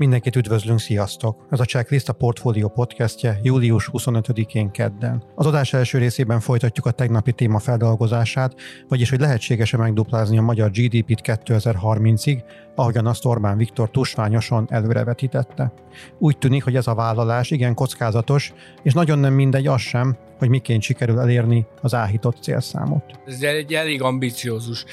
Mindenkit üdvözlünk, sziasztok! Ez a Checklist a Portfolio podcastje július 25-én kedden. Az adás első részében folytatjuk a tegnapi téma feldolgozását, vagyis hogy lehetséges-e megduplázni a magyar GDP-t 2030-ig, ahogyan azt Orbán Viktor tusványosan előrevetítette. Úgy tűnik, hogy ez a vállalás igen kockázatos, és nagyon nem mindegy az sem, hogy miként sikerül elérni az áhított célszámot. Ez egy elég ambiciózus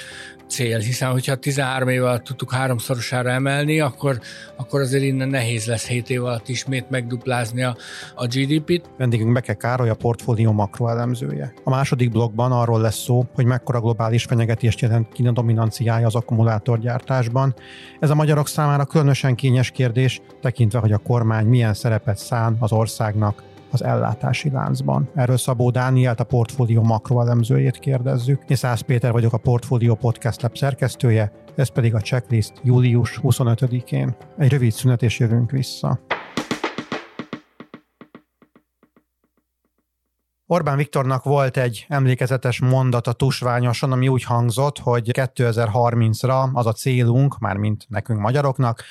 cél, hiszen hogyha 13 év alatt tudtuk háromszorosára emelni, akkor, akkor azért innen nehéz lesz 7 év alatt ismét megduplázni a, a GDP-t. Vendégünk Beke Károly, a portfólió makroelemzője. A második blogban arról lesz szó, hogy mekkora globális fenyegetést jelent Kína dominanciája az akkumulátorgyártásban. Ez a magyarok számára különösen kényes kérdés, tekintve, hogy a kormány milyen szerepet szán az országnak az ellátási láncban. Erről Szabó Dánielt, a portfólió makroelemzőjét kérdezzük. Én Szász Péter vagyok a Portfólió Podcast Lab szerkesztője, ez pedig a checklist július 25-én. Egy rövid szünet és jövünk vissza. Orbán Viktornak volt egy emlékezetes mondata tusványosan, ami úgy hangzott, hogy 2030-ra az a célunk, mármint nekünk magyaroknak,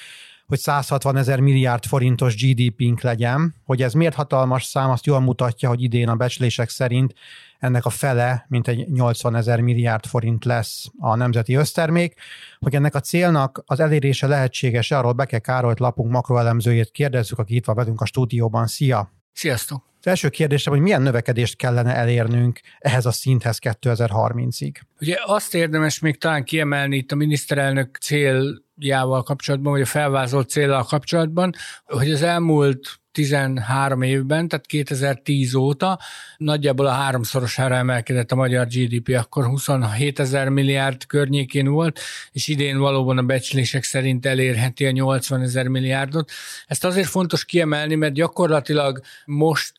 hogy 160 ezer milliárd forintos GDP-nk legyen. Hogy ez miért hatalmas szám, azt jól mutatja, hogy idén a becslések szerint ennek a fele, mint egy 80 ezer milliárd forint lesz a nemzeti össztermék. Hogy ennek a célnak az elérése lehetséges, arról Beke Károlyt lapunk makroelemzőjét kérdezzük, aki itt van velünk a stúdióban. Szia! Sziasztok! Az első kérdésem, hogy milyen növekedést kellene elérnünk ehhez a szinthez 2030-ig? Ugye azt érdemes még talán kiemelni itt a miniszterelnök céljával kapcsolatban, vagy a felvázolt célral kapcsolatban, hogy az elmúlt 13 évben, tehát 2010 óta nagyjából a háromszorosára emelkedett a magyar GDP, akkor 27 ezer milliárd környékén volt, és idén valóban a becslések szerint elérheti a 80 ezer milliárdot. Ezt azért fontos kiemelni, mert gyakorlatilag most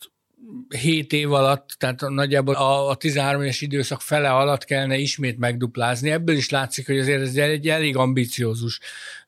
7 év alatt, tehát nagyjából a, a 13 éves időszak fele alatt kellene ismét megduplázni. Ebből is látszik, hogy azért ez egy elég ambiciózus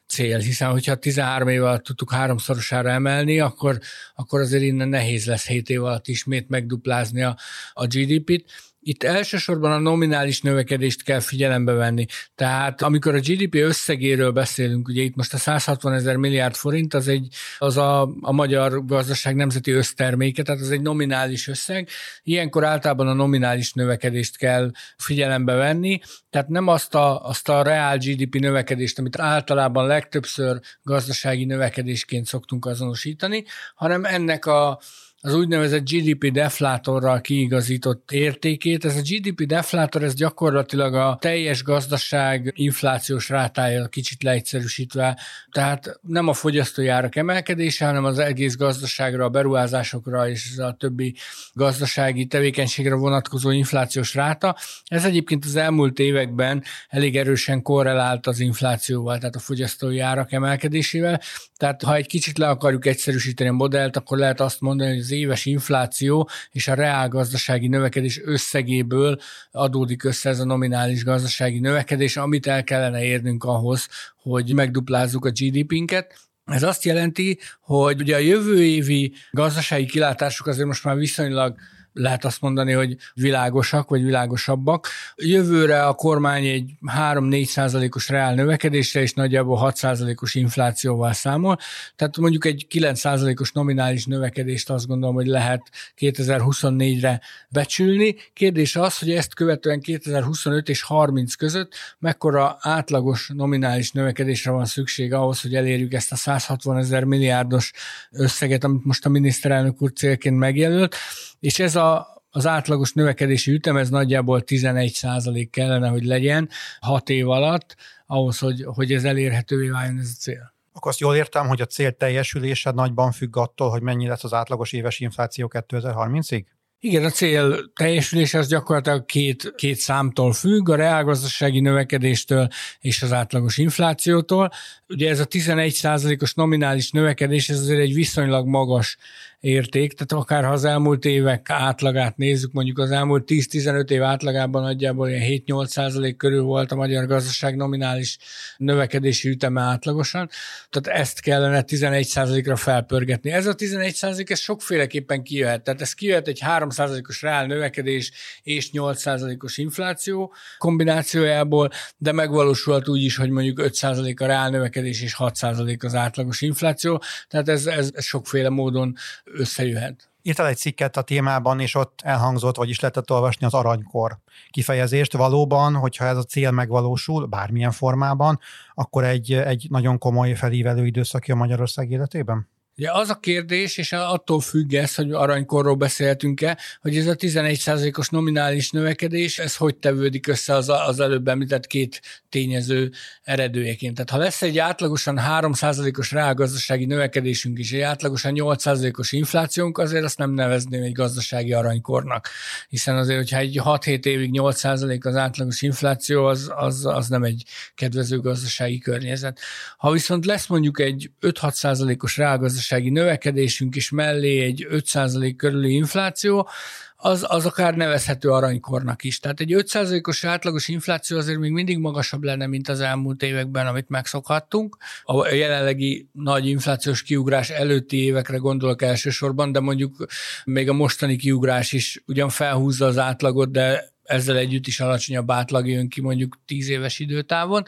cél, hiszen hogyha 13 év alatt tudtuk háromszorosára emelni, akkor, akkor azért innen nehéz lesz 7 év alatt ismét megduplázni a, a GDP-t. Itt elsősorban a nominális növekedést kell figyelembe venni. Tehát amikor a GDP összegéről beszélünk, ugye itt most a 160 ezer milliárd forint, az, egy, az a, a magyar gazdaság nemzeti összterméke, tehát az egy nominális összeg. Ilyenkor általában a nominális növekedést kell figyelembe venni, tehát nem azt a, azt a reál GDP növekedést, amit általában legtöbbször gazdasági növekedésként szoktunk azonosítani, hanem ennek a az úgynevezett GDP deflátorral kiigazított értékét. Ez a GDP deflátor, ez gyakorlatilag a teljes gazdaság inflációs rátája kicsit leegyszerűsítve, tehát nem a fogyasztói árak emelkedése, hanem az egész gazdaságra, a beruházásokra és a többi gazdasági tevékenységre vonatkozó inflációs ráta. Ez egyébként az elmúlt években elég erősen korrelált az inflációval, tehát a fogyasztói árak emelkedésével. Tehát ha egy kicsit le akarjuk egyszerűsíteni a modellt, akkor lehet azt mondani, hogy az éves infláció és a reál gazdasági növekedés összegéből adódik össze ez a nominális gazdasági növekedés, amit el kellene érnünk ahhoz, hogy megduplázzuk a GDP-nket. Ez azt jelenti, hogy ugye a jövő évi gazdasági kilátások azért most már viszonylag lehet azt mondani, hogy világosak, vagy világosabbak. Jövőre a kormány egy 3-4 százalékos reál növekedésre és nagyjából 6 százalékos inflációval számol. Tehát mondjuk egy 9 százalékos nominális növekedést azt gondolom, hogy lehet 2024-re becsülni. Kérdés az, hogy ezt követően 2025 és 30 között mekkora átlagos nominális növekedésre van szükség ahhoz, hogy elérjük ezt a 160 ezer milliárdos összeget, amit most a miniszterelnök úr célként megjelölt, és ez a, az átlagos növekedési ütem, ez nagyjából 11 százalék kellene, hogy legyen 6 év alatt, ahhoz, hogy, hogy ez elérhetővé váljon ez a cél. Akkor azt jól értem, hogy a cél teljesülése nagyban függ attól, hogy mennyi lesz az átlagos éves infláció 2030-ig? Igen, a cél teljesülése az gyakorlatilag két, két számtól függ, a reálgazdasági növekedéstől és az átlagos inflációtól. Ugye ez a 11 os nominális növekedés, ez azért egy viszonylag magas érték, tehát akár ha az elmúlt évek átlagát nézzük, mondjuk az elmúlt 10-15 év átlagában nagyjából ilyen 7-8 százalék körül volt a magyar gazdaság nominális növekedési üteme átlagosan, tehát ezt kellene 11 százalékra felpörgetni. Ez a 11 százalék, ez sokféleképpen kijöhet, tehát ez kijöhet egy 3 százalékos reál növekedés és 8 százalékos infláció kombinációjából, de megvalósulhat úgy is, hogy mondjuk 5 százalék a reál növekedés és 6 százalék az átlagos infláció, tehát ez, ez, sokféle módon összejöhet. Írtál egy cikket a témában, és ott elhangzott, vagyis lehetett olvasni az aranykor kifejezést. Valóban, hogyha ez a cél megvalósul, bármilyen formában, akkor egy, egy nagyon komoly felívelő időszak a Magyarország életében? Ugye az a kérdés, és attól függ ez, hogy aranykorról beszéltünk-e, hogy ez a 11%-os nominális növekedés, ez hogy tevődik össze az, az előbb említett két tényező eredőjeként. Tehát ha lesz egy átlagosan 3%-os reálgazdasági növekedésünk is, egy átlagosan 8%-os inflációnk, azért azt nem nevezném egy gazdasági aranykornak. Hiszen azért, hogyha egy 6-7 évig 8% az átlagos infláció, az, az, az nem egy kedvező gazdasági környezet. Ha viszont lesz mondjuk egy 5-6%-os reálgazdasági gazdasági növekedésünk is mellé egy 5% körüli infláció, az, az akár nevezhető aranykornak is. Tehát egy 5%-os átlagos infláció azért még mindig magasabb lenne, mint az elmúlt években, amit megszokhattunk. A jelenlegi nagy inflációs kiugrás előtti évekre gondolok elsősorban, de mondjuk még a mostani kiugrás is ugyan felhúzza az átlagot, de ezzel együtt is alacsonyabb átlag jön ki mondjuk 10 éves időtávon,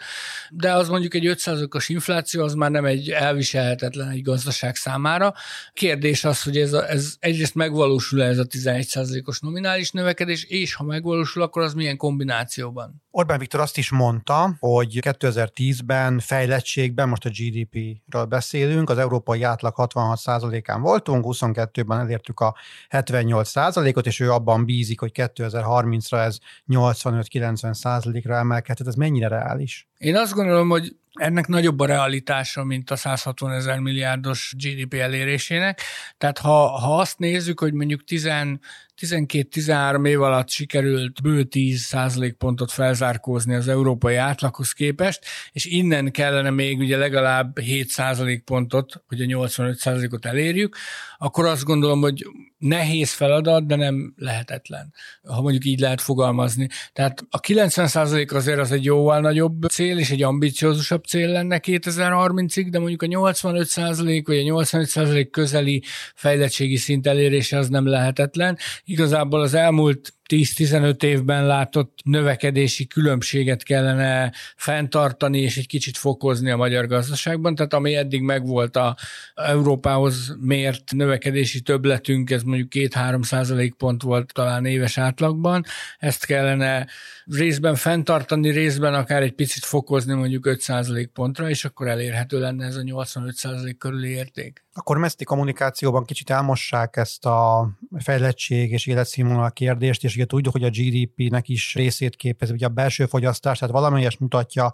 de az mondjuk egy 5%-os infláció, az már nem egy elviselhetetlen egy gazdaság számára. Kérdés az, hogy ez, a, ez egyrészt megvalósul-e ez a 11%-os nominális növekedés, és ha megvalósul, akkor az milyen kombinációban? Orbán Viktor azt is mondta, hogy 2010-ben fejlettségben, most a GDP-ről beszélünk, az európai átlag 66%-án voltunk, 22-ben elértük a 78%-ot, és ő abban bízik, hogy 2030-ra ez 85-90%-ra emelkedhet. Ez mennyire reális? Én azt gondolom, hogy ennek nagyobb a realitása, mint a 160 ezer milliárdos GDP elérésének. Tehát ha, ha azt nézzük, hogy mondjuk 12-13 év alatt sikerült bő 10 százalékpontot felzárkózni az európai átlaghoz képest, és innen kellene még ugye legalább 7 százalékpontot, hogy a 85 százalékot elérjük, akkor azt gondolom, hogy nehéz feladat, de nem lehetetlen, ha mondjuk így lehet fogalmazni. Tehát a 90 százalék azért az egy jóval nagyobb cél, és egy ambiciózusabb cél lenne 2030-ig, de mondjuk a 85 százalék, vagy a 85 százalék közeli fejlettségi szint elérése az nem lehetetlen. Igazából az elmúlt 10-15 évben látott növekedési különbséget kellene fenntartani és egy kicsit fokozni a magyar gazdaságban. Tehát ami eddig megvolt a Európához mért növekedési többletünk, ez mondjuk 2-3 százalék pont volt talán éves átlagban, ezt kellene részben fenntartani, részben akár egy picit fokozni mondjuk 5 százalék pontra, és akkor elérhető lenne ez a 85 százalék körüli érték. A kormányzati kommunikációban kicsit elmossák ezt a fejlettség és életszínvonal kérdést, és ugye tudjuk, hogy a GDP-nek is részét képezi, ugye a belső fogyasztás, tehát valamelyes mutatja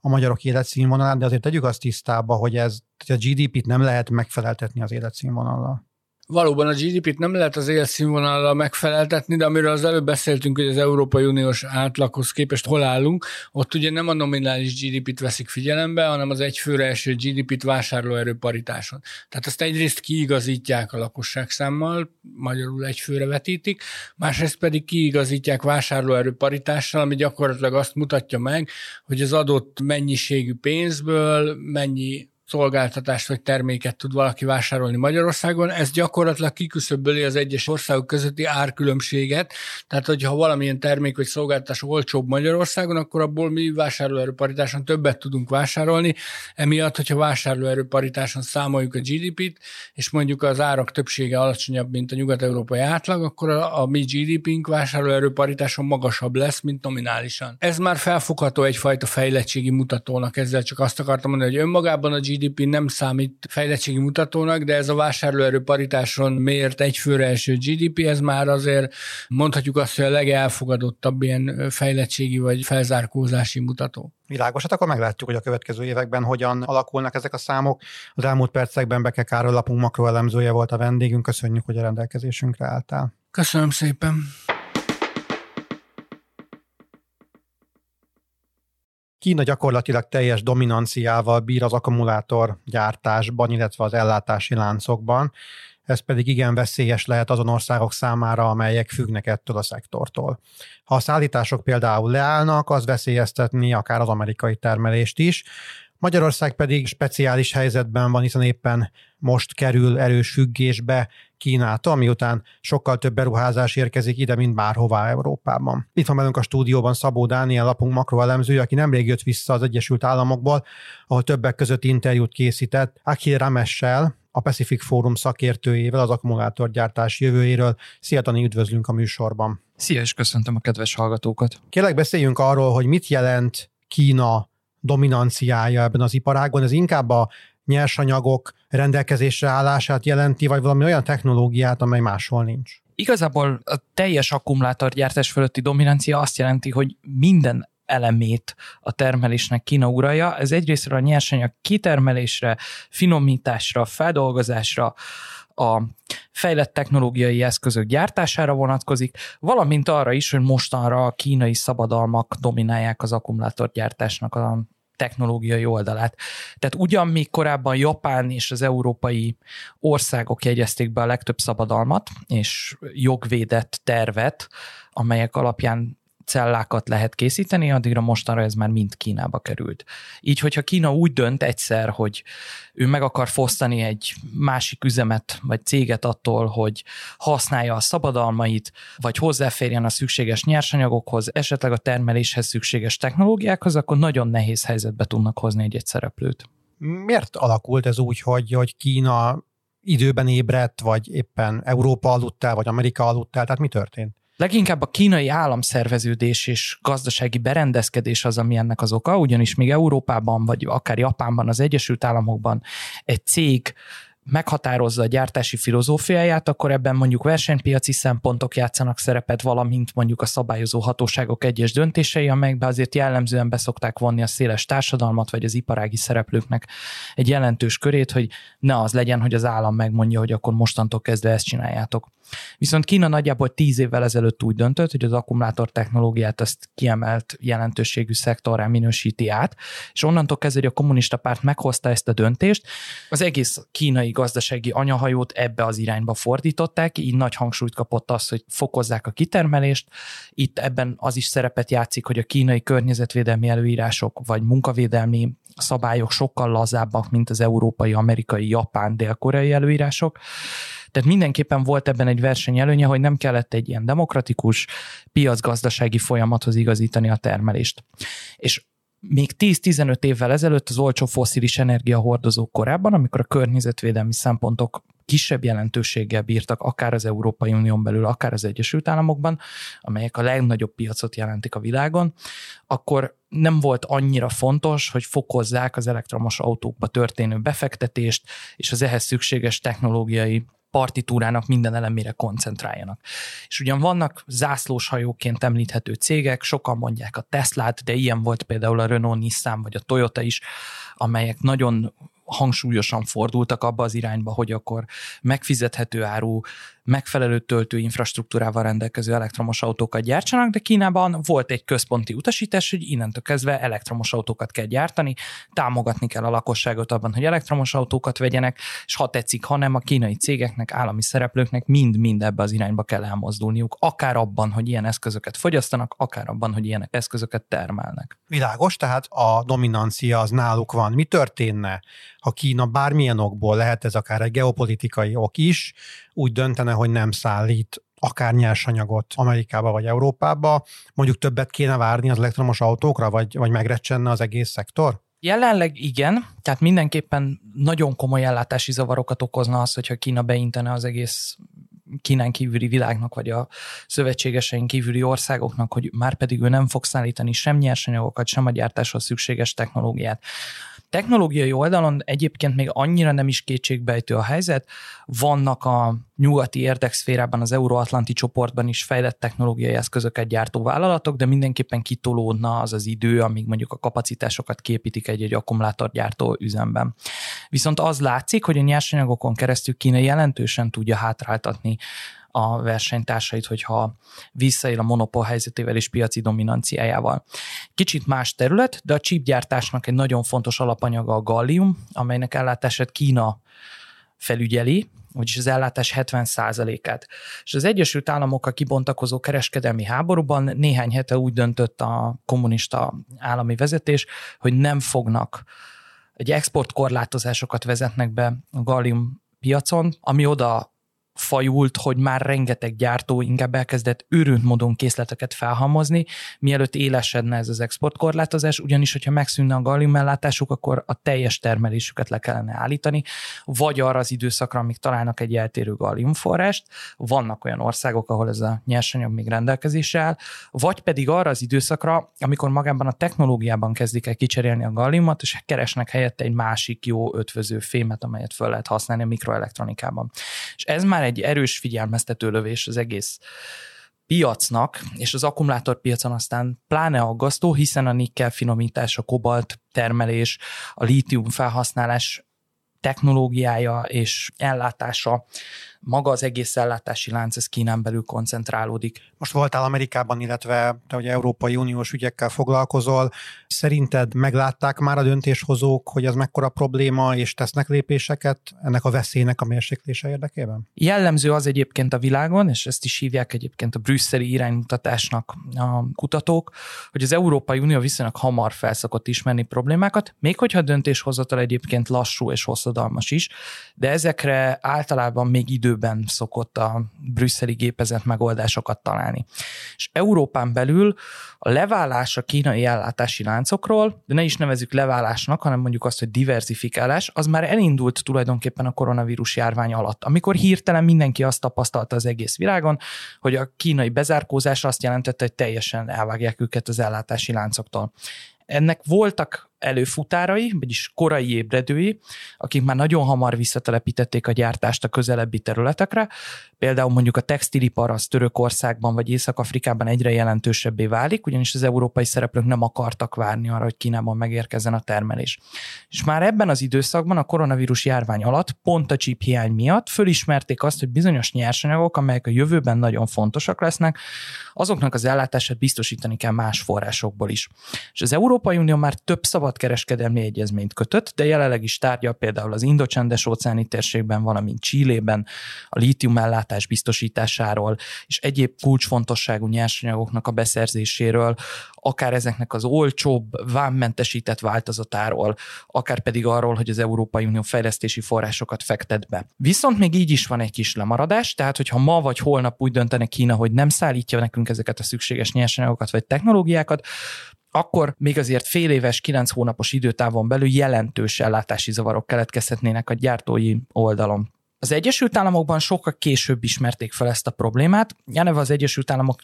a magyarok életszínvonalát, de azért tegyük azt tisztába, hogy ez, a GDP-t nem lehet megfeleltetni az életszínvonalal. Valóban a GDP-t nem lehet az élszínvonalra megfeleltetni, de amiről az előbb beszéltünk, hogy az Európai Uniós átlaghoz képest hol állunk, ott ugye nem a nominális GDP-t veszik figyelembe, hanem az egyfőre eső GDP-t vásárlóerő paritáson. Tehát azt egyrészt kiigazítják a lakosság számmal, magyarul egyfőre vetítik, másrészt pedig kiigazítják vásárlóerő paritással, ami gyakorlatilag azt mutatja meg, hogy az adott mennyiségű pénzből mennyi szolgáltatást vagy terméket tud valaki vásárolni Magyarországon. Ez gyakorlatilag kiküszöböli az egyes országok közötti árkülönbséget. Tehát, hogyha valamilyen termék vagy szolgáltatás olcsóbb Magyarországon, akkor abból mi vásárlóerőparitáson többet tudunk vásárolni. Emiatt, hogyha vásárlóerőparitáson számoljuk a GDP-t, és mondjuk az árak többsége alacsonyabb, mint a nyugat-európai átlag, akkor a, a mi GDP-nk vásárlóerőparitáson magasabb lesz, mint nominálisan. Ez már felfogható egyfajta fejlettségi mutatónak, ezzel csak azt akartam mondani, hogy önmagában a GDP GDP nem számít fejlettségi mutatónak, de ez a vásárlóerő paritáson mért egyfőre eső GDP, ez már azért mondhatjuk azt, hogy a legelfogadottabb ilyen fejlettségi vagy felzárkózási mutató. Világos, hát akkor meglátjuk, hogy a következő években hogyan alakulnak ezek a számok. Az elmúlt percekben Beke Károly lapunk makroelemzője volt a vendégünk, köszönjük, hogy a rendelkezésünkre álltál. Köszönöm szépen. Kína gyakorlatilag teljes dominanciával bír az akkumulátor gyártásban, illetve az ellátási láncokban. ez pedig igen veszélyes lehet azon országok számára, amelyek függnek ettől a szektortól. Ha a szállítások például leállnak, az veszélyeztetni akár az amerikai termelést is, Magyarország pedig speciális helyzetben van, hiszen éppen most kerül erős függésbe Kínától, miután sokkal több beruházás érkezik ide, mint bárhová Európában. Itt van velünk a stúdióban Szabó Dániel, lapunk makroelemzője, aki nemrég jött vissza az Egyesült Államokból, ahol többek között interjút készített Akil Ramessel, a Pacific Forum szakértőjével az akkumulátorgyártás jövőjéről. Szia, Dani, üdvözlünk a műsorban. Szia, és köszöntöm a kedves hallgatókat. Kérlek, beszéljünk arról, hogy mit jelent Kína dominanciája ebben az iparágban. Ez inkább a nyersanyagok rendelkezésre állását jelenti, vagy valami olyan technológiát, amely máshol nincs? Igazából a teljes akkumulátorgyártás fölötti dominancia azt jelenti, hogy minden elemét a termelésnek Kína uralja. Ez egyrészt a nyersanyag kitermelésre, finomításra, feldolgozásra, a fejlett technológiai eszközök gyártására vonatkozik, valamint arra is, hogy mostanra a kínai szabadalmak dominálják az akkumulátorgyártásnak a technológiai oldalát. Tehát ugyan még korábban Japán és az európai országok jegyezték be a legtöbb szabadalmat és jogvédett tervet, amelyek alapján cellákat lehet készíteni, addigra mostanra ez már mind Kínába került. Így, hogyha Kína úgy dönt egyszer, hogy ő meg akar fosztani egy másik üzemet vagy céget attól, hogy használja a szabadalmait, vagy hozzáférjen a szükséges nyersanyagokhoz, esetleg a termeléshez szükséges technológiákhoz, akkor nagyon nehéz helyzetbe tudnak hozni egy-egy szereplőt. Miért alakult ez úgy, hogy, hogy Kína időben ébredt, vagy éppen Európa aludt el, vagy Amerika aludt el? Tehát mi történt? Leginkább a kínai államszerveződés és gazdasági berendezkedés az, ami ennek az oka, ugyanis még Európában, vagy akár Japánban, az Egyesült Államokban egy cég meghatározza a gyártási filozófiáját, akkor ebben mondjuk versenypiaci szempontok játszanak szerepet, valamint mondjuk a szabályozó hatóságok egyes döntései, amelyekbe azért jellemzően beszokták vonni a széles társadalmat, vagy az iparági szereplőknek egy jelentős körét, hogy ne az legyen, hogy az állam megmondja, hogy akkor mostantól kezdve ezt csináljátok. Viszont Kína nagyjából tíz évvel ezelőtt úgy döntött, hogy az akkumulátor technológiát ezt kiemelt jelentőségű szektorrá minősíti át, és onnantól kezdve, hogy a kommunista párt meghozta ezt a döntést, az egész kínai gazdasági anyahajót ebbe az irányba fordították, így nagy hangsúlyt kapott az, hogy fokozzák a kitermelést. Itt ebben az is szerepet játszik, hogy a kínai környezetvédelmi előírások vagy munkavédelmi szabályok sokkal lazábbak, mint az európai, amerikai, japán, dél-koreai előírások tehát mindenképpen volt ebben egy versenyelőnye, hogy nem kellett egy ilyen demokratikus piacgazdasági folyamathoz igazítani a termelést. És még 10-15 évvel ezelőtt az olcsó foszilis energiahordozók korábban, amikor a környezetvédelmi szempontok kisebb jelentőséggel bírtak, akár az Európai Unión belül, akár az Egyesült Államokban, amelyek a legnagyobb piacot jelentik a világon, akkor nem volt annyira fontos, hogy fokozzák az elektromos autókba történő befektetést, és az ehhez szükséges technológiai partitúrának minden elemére koncentráljanak. És ugyan vannak zászlós hajóként említhető cégek, sokan mondják a Teslát, de ilyen volt például a Renault, Nissan vagy a Toyota is, amelyek nagyon hangsúlyosan fordultak abba az irányba, hogy akkor megfizethető áru, megfelelő töltő infrastruktúrával rendelkező elektromos autókat gyártsanak, de Kínában volt egy központi utasítás, hogy innentől kezdve elektromos autókat kell gyártani, támogatni kell a lakosságot abban, hogy elektromos autókat vegyenek, és ha tetszik, ha nem, a kínai cégeknek, állami szereplőknek mind-mind ebbe az irányba kell elmozdulniuk, akár abban, hogy ilyen eszközöket fogyasztanak, akár abban, hogy ilyen eszközöket termelnek. Világos, tehát a dominancia az náluk van. Mi történne, ha Kína bármilyen okból, lehet ez akár egy geopolitikai ok is, úgy döntene, hogy nem szállít akár nyersanyagot Amerikába vagy Európába, mondjuk többet kéne várni az elektromos autókra, vagy, vagy megrecsenne az egész szektor? Jelenleg igen, tehát mindenképpen nagyon komoly ellátási zavarokat okozna az, hogyha Kína beintene az egész Kínán kívüli világnak, vagy a szövetségeseink kívüli országoknak, hogy már pedig ő nem fog szállítani sem nyersanyagokat, sem a gyártáshoz szükséges technológiát. Technológiai oldalon egyébként még annyira nem is kétségbejtő a helyzet. Vannak a nyugati érdekszférában, az euróatlanti csoportban is fejlett technológiai eszközöket gyártó vállalatok, de mindenképpen kitolódna az az idő, amíg mondjuk a kapacitásokat képítik egy-egy akkumulátorgyártó üzemben. Viszont az látszik, hogy a nyersanyagokon keresztül Kína jelentősen tudja hátráltatni a versenytársait, hogyha visszaél a monopól helyzetével és piaci dominanciájával. Kicsit más terület, de a csípgyártásnak egy nagyon fontos alapanyaga a gallium, amelynek ellátását Kína felügyeli, vagyis az ellátás 70%-át. És az Egyesült Államokkal kibontakozó kereskedelmi háborúban néhány hete úgy döntött a kommunista állami vezetés, hogy nem fognak egy exportkorlátozásokat vezetnek be a gallium piacon, ami oda fajult, hogy már rengeteg gyártó inkább elkezdett őrült módon készleteket felhalmozni, mielőtt élesedne ez az exportkorlátozás, ugyanis, hogyha megszűnne a galliumellátásuk, akkor a teljes termelésüket le kellene állítani, vagy arra az időszakra, amíg találnak egy eltérő galliumforrást, vannak olyan országok, ahol ez a nyersanyag még rendelkezésre áll, vagy pedig arra az időszakra, amikor magában a technológiában kezdik el kicserélni a galliumot, és keresnek helyette egy másik jó ötvöző fémet, amelyet fel lehet használni a mikroelektronikában. És ez már egy erős figyelmeztető lövés az egész piacnak, és az akkumulátorpiacon aztán pláne aggasztó, hiszen a nikkel finomítás, a kobalt termelés, a lítium felhasználás technológiája és ellátása maga az egész ellátási lánc, ez Kínán belül koncentrálódik. Most voltál Amerikában, illetve te ugye Európai Uniós ügyekkel foglalkozol. Szerinted meglátták már a döntéshozók, hogy ez mekkora probléma, és tesznek lépéseket ennek a veszélynek a mérséklése érdekében? Jellemző az egyébként a világon, és ezt is hívják egyébként a brüsszeli iránymutatásnak a kutatók, hogy az Európai Unió viszonylag hamar felszokott ismerni problémákat, még hogyha a döntéshozatal egyébként lassú és hosszadalmas is, de ezekre általában még idő időben szokott a brüsszeli gépezet megoldásokat találni. És Európán belül a leválás a kínai ellátási láncokról, de ne is nevezük leválásnak, hanem mondjuk azt, hogy diversifikálás, az már elindult tulajdonképpen a koronavírus járvány alatt, amikor hirtelen mindenki azt tapasztalta az egész világon, hogy a kínai bezárkózás azt jelentette, hogy teljesen elvágják őket az ellátási láncoktól. Ennek voltak előfutárai, vagyis korai ébredői, akik már nagyon hamar visszatelepítették a gyártást a közelebbi területekre. Például mondjuk a textilipar az Törökországban vagy Észak-Afrikában egyre jelentősebbé válik, ugyanis az európai szereplők nem akartak várni arra, hogy Kínában megérkezzen a termelés. És már ebben az időszakban a koronavírus járvány alatt, pont a chip hiány miatt fölismerték azt, hogy bizonyos nyersanyagok, amelyek a jövőben nagyon fontosak lesznek, azoknak az ellátását biztosítani kell más forrásokból is. És az Európai Unió már több szabad szabadkereskedelmi egyezményt kötött, de jelenleg is tárgyal például az indocsendes óceáni térségben, valamint Csillében a lítium ellátás biztosításáról és egyéb kulcsfontosságú nyersanyagoknak a beszerzéséről, akár ezeknek az olcsóbb, vámmentesített változatáról, akár pedig arról, hogy az Európai Unió fejlesztési forrásokat fektet be. Viszont még így is van egy kis lemaradás, tehát hogyha ma vagy holnap úgy döntenek Kína, hogy nem szállítja nekünk ezeket a szükséges nyersanyagokat vagy technológiákat, akkor még azért fél éves, kilenc hónapos időtávon belül jelentős ellátási zavarok keletkezhetnének a gyártói oldalon. Az Egyesült Államokban sokkal később ismerték fel ezt a problémát. Jeneve az Egyesült Államok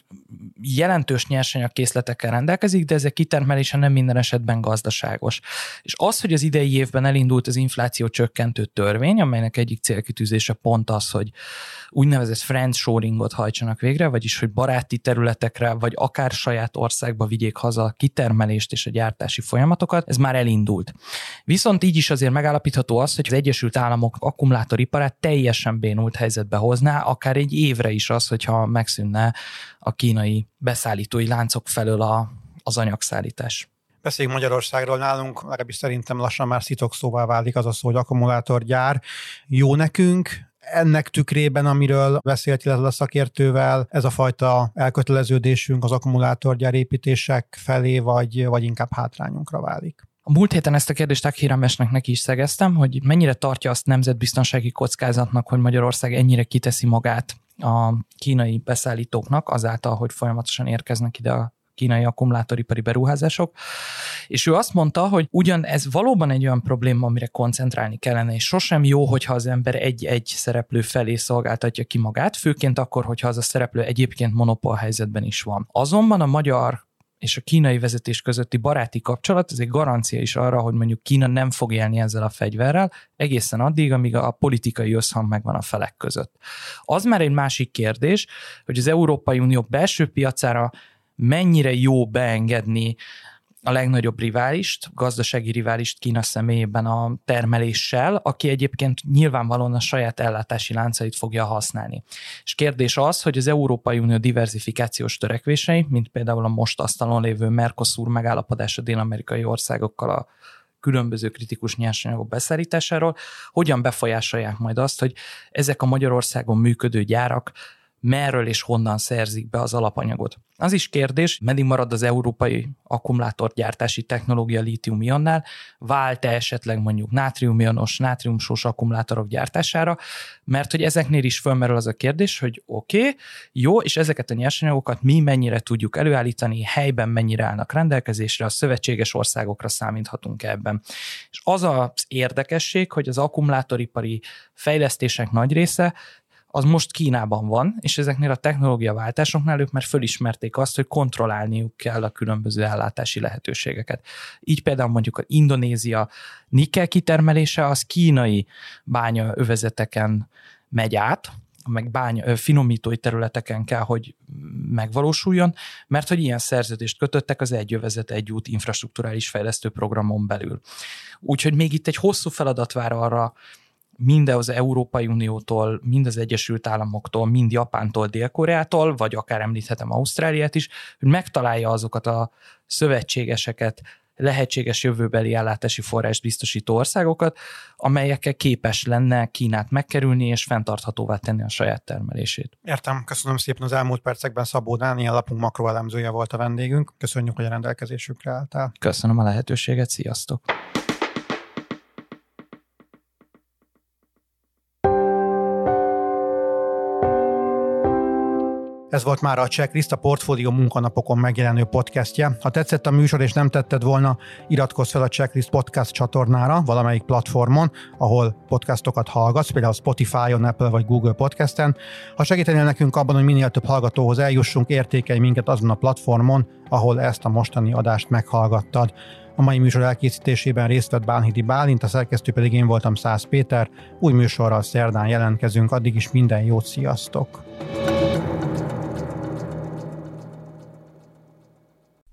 jelentős nyersanyagkészletekkel rendelkezik, de ezek kitermelése nem minden esetben gazdaságos. És az, hogy az idei évben elindult az infláció csökkentő törvény, amelynek egyik célkitűzése pont az, hogy úgynevezett friend shoringot hajtsanak végre, vagyis hogy baráti területekre, vagy akár saját országba vigyék haza a kitermelést és a gyártási folyamatokat, ez már elindult. Viszont így is azért megállapítható az, hogy az Egyesült Államok akkumulátoriparát teljesen bénult helyzetbe hozná, akár egy évre is az, hogyha megszűnne a kínai beszállítói láncok felől a, az anyagszállítás. Beszéljünk Magyarországról nálunk, legalábbis szerintem lassan már szitok szóvá válik az a szó, hogy akkumulátorgyár. Jó nekünk, ennek tükrében, amiről beszélt illetve a szakértővel, ez a fajta elköteleződésünk az akkumulátorgyár építések felé, vagy, vagy inkább hátrányunkra válik? A múlt héten ezt a kérdést Akhiremesnek neki is szegeztem, hogy mennyire tartja azt nemzetbiztonsági kockázatnak, hogy Magyarország ennyire kiteszi magát a kínai beszállítóknak azáltal, hogy folyamatosan érkeznek ide a kínai akkumulátoripari beruházások, és ő azt mondta, hogy ugyan ez valóban egy olyan probléma, amire koncentrálni kellene, és sosem jó, hogyha az ember egy-egy szereplő felé szolgáltatja ki magát, főként akkor, hogyha az a szereplő egyébként monopól helyzetben is van. Azonban a magyar és a kínai vezetés közötti baráti kapcsolat, ez egy garancia is arra, hogy mondjuk Kína nem fog élni ezzel a fegyverrel, egészen addig, amíg a politikai összhang megvan a felek között. Az már egy másik kérdés, hogy az Európai Unió belső piacára mennyire jó beengedni a legnagyobb riválist, gazdasági riválist Kína személyében a termeléssel, aki egyébként nyilvánvalóan a saját ellátási láncait fogja használni. És kérdés az, hogy az Európai Unió diversifikációs törekvései, mint például a most asztalon lévő Mercosur megállapodás a dél-amerikai országokkal a különböző kritikus nyersanyagok beszállításáról, hogyan befolyásolják majd azt, hogy ezek a Magyarországon működő gyárak merről és honnan szerzik be az alapanyagot. Az is kérdés, meddig marad az európai akkumulátorgyártási technológia lítium-ionnál, vált-e esetleg mondjuk nátrium-ionos, nátriumsós akkumulátorok gyártására, mert hogy ezeknél is fölmerül az a kérdés, hogy oké, okay, jó, és ezeket a nyersanyagokat mi mennyire tudjuk előállítani, helyben mennyire állnak rendelkezésre, a szövetséges országokra számíthatunk ebben. És az az érdekesség, hogy az akkumulátoripari fejlesztések nagy része az most Kínában van, és ezeknél a technológiaváltásoknál ők már fölismerték azt, hogy kontrollálniuk kell a különböző ellátási lehetőségeket. Így például mondjuk a Indonézia nikkel kitermelése az kínai bánya övezeteken megy át, meg bány, finomítói területeken kell, hogy megvalósuljon, mert hogy ilyen szerződést kötöttek az egy övezet, egy út infrastruktúrális fejlesztő programon belül. Úgyhogy még itt egy hosszú feladat vár arra, mind az Európai Uniótól, mind az Egyesült Államoktól, mind Japántól, Dél-Koreától, vagy akár említhetem Ausztráliát is, hogy megtalálja azokat a szövetségeseket, lehetséges jövőbeli ellátási forrás biztosító országokat, amelyekkel képes lenne Kínát megkerülni és fenntarthatóvá tenni a saját termelését. Értem, köszönöm szépen az elmúlt percekben Szabó Dániel lapunk makroelemzője volt a vendégünk. Köszönjük, hogy a rendelkezésükre álltál. Köszönöm a lehetőséget, sziasztok! Ez volt már a Checklist, a Portfólió munkanapokon megjelenő podcastje. Ha tetszett a műsor és nem tetted volna, iratkozz fel a Checklist podcast csatornára valamelyik platformon, ahol podcastokat hallgatsz, például Spotify-on, Apple vagy Google Podcasten. Ha segítenél nekünk abban, hogy minél több hallgatóhoz eljussunk, értékelj minket azon a platformon, ahol ezt a mostani adást meghallgattad. A mai műsor elkészítésében részt vett Bánhidi Bálint, a szerkesztő pedig én voltam Szász Péter. Új műsorral szerdán jelentkezünk, addig is minden jót, sziasztok!